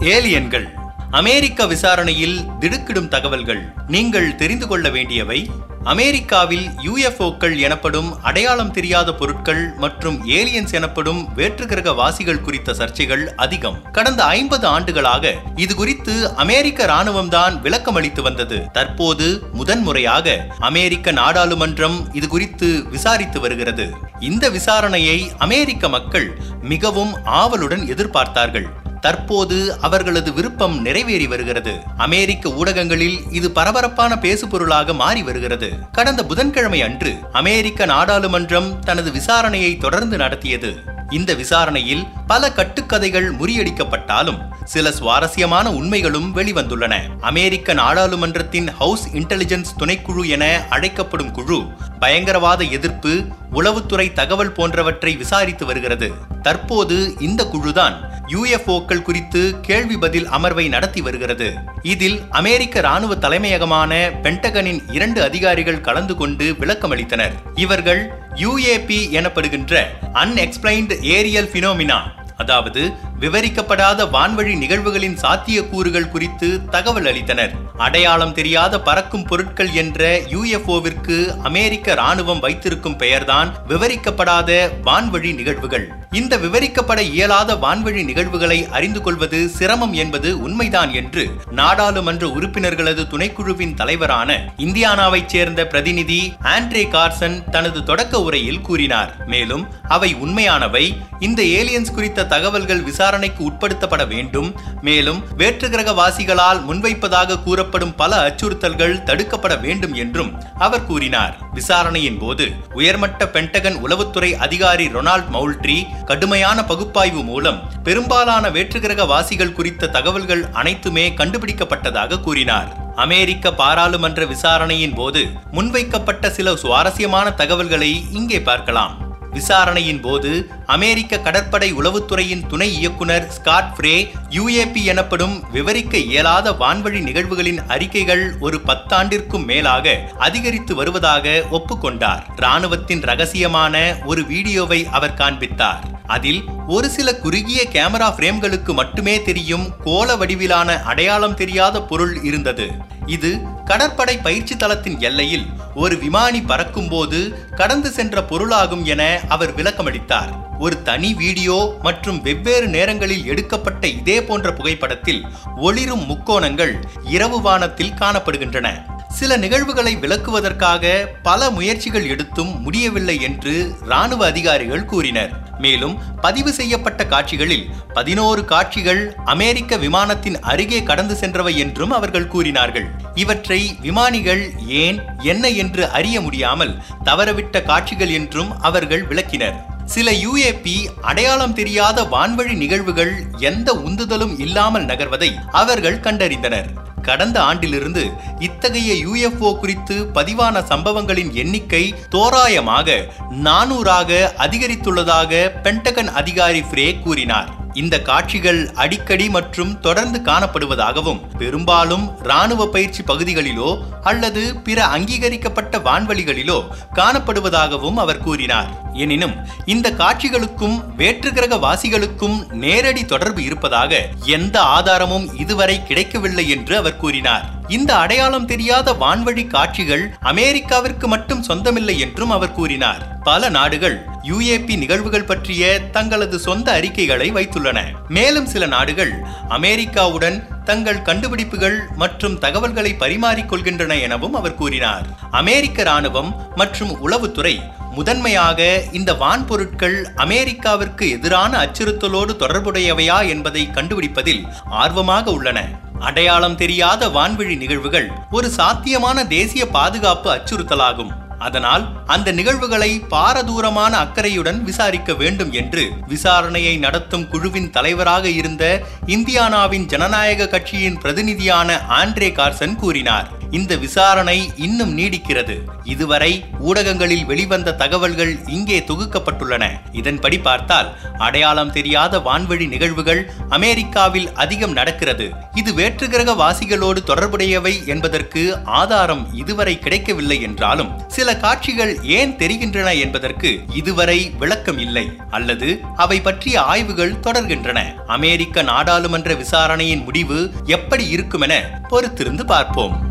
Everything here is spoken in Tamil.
ஏலியன்கள். அமெரிக்க விசாரணையில் திடுக்கிடும் தகவல்கள். நீங்கள் தெரிந்து கொள்ள வேண்டியவை அமெரிக்காவில் யூஎஃப்ஓக்கள் எனப்படும் அடையாளம் தெரியாத பொருட்கள் மற்றும் ஏலியன்ஸ் எனப்படும் வேற்றுகிரக வாசிகள் குறித்த சர்ச்சைகள் அதிகம். கடந்த ஐம்பது ஆண்டுகளாக இது குறித்து அமெரிக்க ராணுவம்தான் விளக்கமளித்து வந்தது. தற்போது முதன்முறையாக அமெரிக்க நாடாளுமன்றம் இது குறித்து விசாரித்து வருகிறது. இந்த விசாரணையை அமெரிக்க மக்கள் மிகவும் ஆவலுடன் எதிர்பார்த்தார்கள். தற்போது அவர்களது விருப்பம் நிறைவேறி வருகிறது. அமெரிக்க ஊடகங்களில் இது பரபரப்பான பேசுபொருளாக மாறி வருகிறது. கடந்த புதன்கிழமை அன்று அமெரிக்க நாடாளுமன்றம் தனது விசாரணையை தொடர்ந்து நடத்தியது. இந்த விசாரணையில் பல கட்டுக்கதைகள் முறியடிக்கப்பட்டாலும் சில சுவாரஸ்யமான உண்மைகளும் வெளிவந்துள்ளன. அமெரிக்க நாடாளுமன்றத்தின் ஹவுஸ் இன்டெலிஜென்ஸ் துணைக்குழு என அழைக்கப்படும் குழு பயங்கரவாத எதிர்ப்பு உளவுத்துறை தகவல் போன்றவற்றை விசாரித்து வருகிறது. தற்போது இந்த குழுதான் யுஎஃப்ஓக்கள் குறித்து கேள்வி பதில் அமர்வை நடத்தி வருகிறது. இதில் அமெரிக்க ராணுவ தலைமையகமான பென்டகனின் இரண்டு அதிகாரிகள் கலந்து கொண்டு விளக்கமளித்தனர். இவர்கள் யுஏபி எனப்படுகின்ற அன்எக்ஸ்பிளைன்டு ஏரியல் பினோமினா அதாவது விவரிக்கப்படாத வான்வழி நிகழ்வுகளின் சாத்தியக்கூறுகள் குறித்து தகவல் அளித்தனர். அடையாளம் தெரியாத பறக்கும் பொருட்கள் என்ற யுஎஃப்ஓவிற்கு அமெரிக்க ராணுவம் வைத்திருக்கும் பெயர்தான் விவரிக்கப்படாத வான்வழி நிகழ்வுகள். இந்த விவரிக்கப்பட இயலாத வான்வழி நிகழ்வுகளை அறிந்து கொள்வது சிரமம் என்பது உண்மைதான் என்று நாடாளுமன்ற உறுப்பினர்களது துணைக்குழுவின் தலைவரான இந்தியானாவைச் சேர்ந்த பிரதிநிதி ஆண்ட்ரே கார்சன் தனது தொடக்க உரையில் கூறினார். மேலும் அவை உண்மையானவை. இந்த ஏலியன்ஸ் குறித்த தகவல்கள் விசாரணை விசாரணைக்கு உட்படுத்தப்பட வேண்டும். மேலும் வேற்றுகிரக வாசிகளால் முன்வைப்பதாக கூறப்படும் பல அச்சுறுத்தல்கள் தடுக்கப்பட வேண்டும் என்றும் அவர் கூறினார். விசாரணையின் போது உயர்மட்ட பென்டகன் உளவுத்துறை அதிகாரி ரொனால்ட் மவுல்ட்ரி கடுமையான பகுப்பாய்வு மூலம் பெரும்பாலான வேற்றுகிரக வாசிகள் குறித்த தகவல்கள் அனைத்துமே கண்டுபிடிக்கப்பட்டதாக கூறினார். அமெரிக்க பாராளுமன்ற விசாரணையின் போது முன்வைக்கப்பட்ட சில சுவாரஸ்யமான தகவல்களை இங்கே பார்க்கலாம். விசாரணையின் போது அமெரிக்க கடற்படை உளவுத்துறையின் துணை இயக்குனர் ஸ்காட் ஃப்ரே யுஏபி எனப்படும் விவரிக்க இயலாத வான்வழி நிகழ்வுகளின் அறிக்கைகள் ஒரு பத்தாண்டிற்கும் மேலாக அதிகரித்து வருவதாக ஒப்புக்கொண்டார். ராணுவத்தின் ரகசியமான ஒரு வீடியோவை அவர் காண்பித்தார். அதில் ஒரு சில குறுகிய கேமரா பிரேம்களுக்கு மட்டுமே தெரியும் கோல வடிவிலான அடையாளம் தெரியாத பொருள் இருந்தது. இது கடற்படை பயிற்சி தளத்தின் எல்லையில் ஒரு விமானி பறக்கும்போது கடந்து சென்ற பொருளாகும் என அவர் விளக்கமளித்தார். ஒரு தனி வீடியோ மற்றும் வெவ்வேறு நேரங்களில் எடுக்கப்பட்ட இதே போன்ற புகைப்படத்தில் ஒளிரும் முக்கோணங்கள் இரவு வானத்தில் காணப்படுகின்றன. சில நிகழ்வுகளை விளக்குவதற்காக பல முயற்சிகள் எடுத்தும் முடியவில்லை என்று ராணுவ அதிகாரிகள் கூறினர். மேலும் பதிவு செய்யப்பட்ட காட்சிகளில் பதினோரு காட்சிகள் அமெரிக்க விமானத்தின் அருகே கடந்து சென்றவை என்றும் அவர்கள் கூறினார்கள். இவற்றை விமானிகள் ஏன் என்ன என்று அறிய முடியாமல் தவறவிட்ட காட்சிகள் என்றும் அவர்கள் விளக்கினர். சில யுஏபி அடையாளம் தெரியாத வான்வழி நிகழ்வுகள் எந்த உந்துதலும் இல்லாமல் நகர்வதை அவர்கள் கண்டறிந்தனர். கடந்த ஆண்டிலிருந்து இத்தகைய யுஎஃப்ஓ குறித்து பதிவான சம்பவங்களின் எண்ணிக்கை தோராயமாக நானூறாக அதிகரித்துள்ளதாக பென்டகன் அதிகாரி ஃப்ரே கூறினார். இந்த காட்சிகள் அடிக்கடி மற்றும் தொடர்ந்து காணப்படுவதாகவும் பெரும்பாலும் ராணுவ பயிற்சி பகுதிகளிலோ அல்லது பிற அங்கீகரிக்கப்பட்ட வான்வழிகளிலோ காணப்படுவதாகவும் அவர் கூறினார். எனினும் இந்த காட்சிகளுக்கும் வேற்றுகிரக வாசிகளுக்கும் நேரடி தொடர்பு இருப்பதாக எந்த ஆதாரமும் இதுவரை கிடைக்கவில்லை என்று அவர் கூறினார். இந்த அடையாளம் தெரியாத வான்வழி காட்சிகள் அமெரிக்காவிற்கு மட்டும் சொந்தமில்லை என்றும் அவர் கூறினார். பல நாடுகள் யுஏபி நிகழ்வுகள் பற்றிய தங்களது சொந்த அறிக்கைகளை வைத்துள்ளன. மேலும் சில நாடுகள் அமெரிக்காவுடன் தங்கள் கண்டுபிடிப்புகள் மற்றும் தகவல்களை பரிமாறிக்கொள்கின்றன எனவும் அவர் கூறினார். அமெரிக்க ராணுவம் மற்றும் உளவுத்துறை முதன்மையாக இந்த வான்பொருட்கள் அமெரிக்காவிற்கு எதிரான அச்சுறுத்தலோடு தொடர்புடையவையா என்பதை கண்டுபிடிப்பதில் ஆர்வமாக உள்ளன. அடையாளம் தெரியாத வான்வழி நிகழ்வுகள் ஒரு சாத்தியமான தேசிய பாதுகாப்பு அச்சுறுத்தலாகும். அதனால் அந்த நிகழ்வுகளை பாரதூரமான அக்கறையுடன் விசாரிக்க வேண்டும் என்று விசாரணையை நடத்தும் குழுவின் தலைவராக இருந்த இந்தியானாவின் ஜனநாயக கட்சியின் பிரதிநிதியான ஆண்ட்ரே கார்சன் கூறினார். இந்த விசாரணை இன்னும் நீடிக்கிறது. இதுவரை ஊடகங்களில் வெளிவந்த தகவல்கள் இங்கே தொகுக்கப்பட்டுள்ளன. இதன்படி பார்த்தால் அடையாளம் தெரியாத வான்வழி நிகழ்வுகள் அமெரிக்காவில் அதிகம் நடக்கிறது. இது வேற்றுகிரக வாசிகளோடு தொடர்புடையவை என்பதற்கு ஆதாரம் இதுவரை கிடைக்கவில்லை என்றாலும் சில காட்சிகள் ஏன் தெரிகின்றன என்பதற்கு இதுவரை விளக்கம் இல்லை. அல்லது அவை பற்றிய ஆய்வுகள் தொடர்கின்றன. அமெரிக்க நாடாளுமன்ற விசாரணையின் முடிவு எப்படி இருக்குமென பொறுத்திருந்து பார்ப்போம்.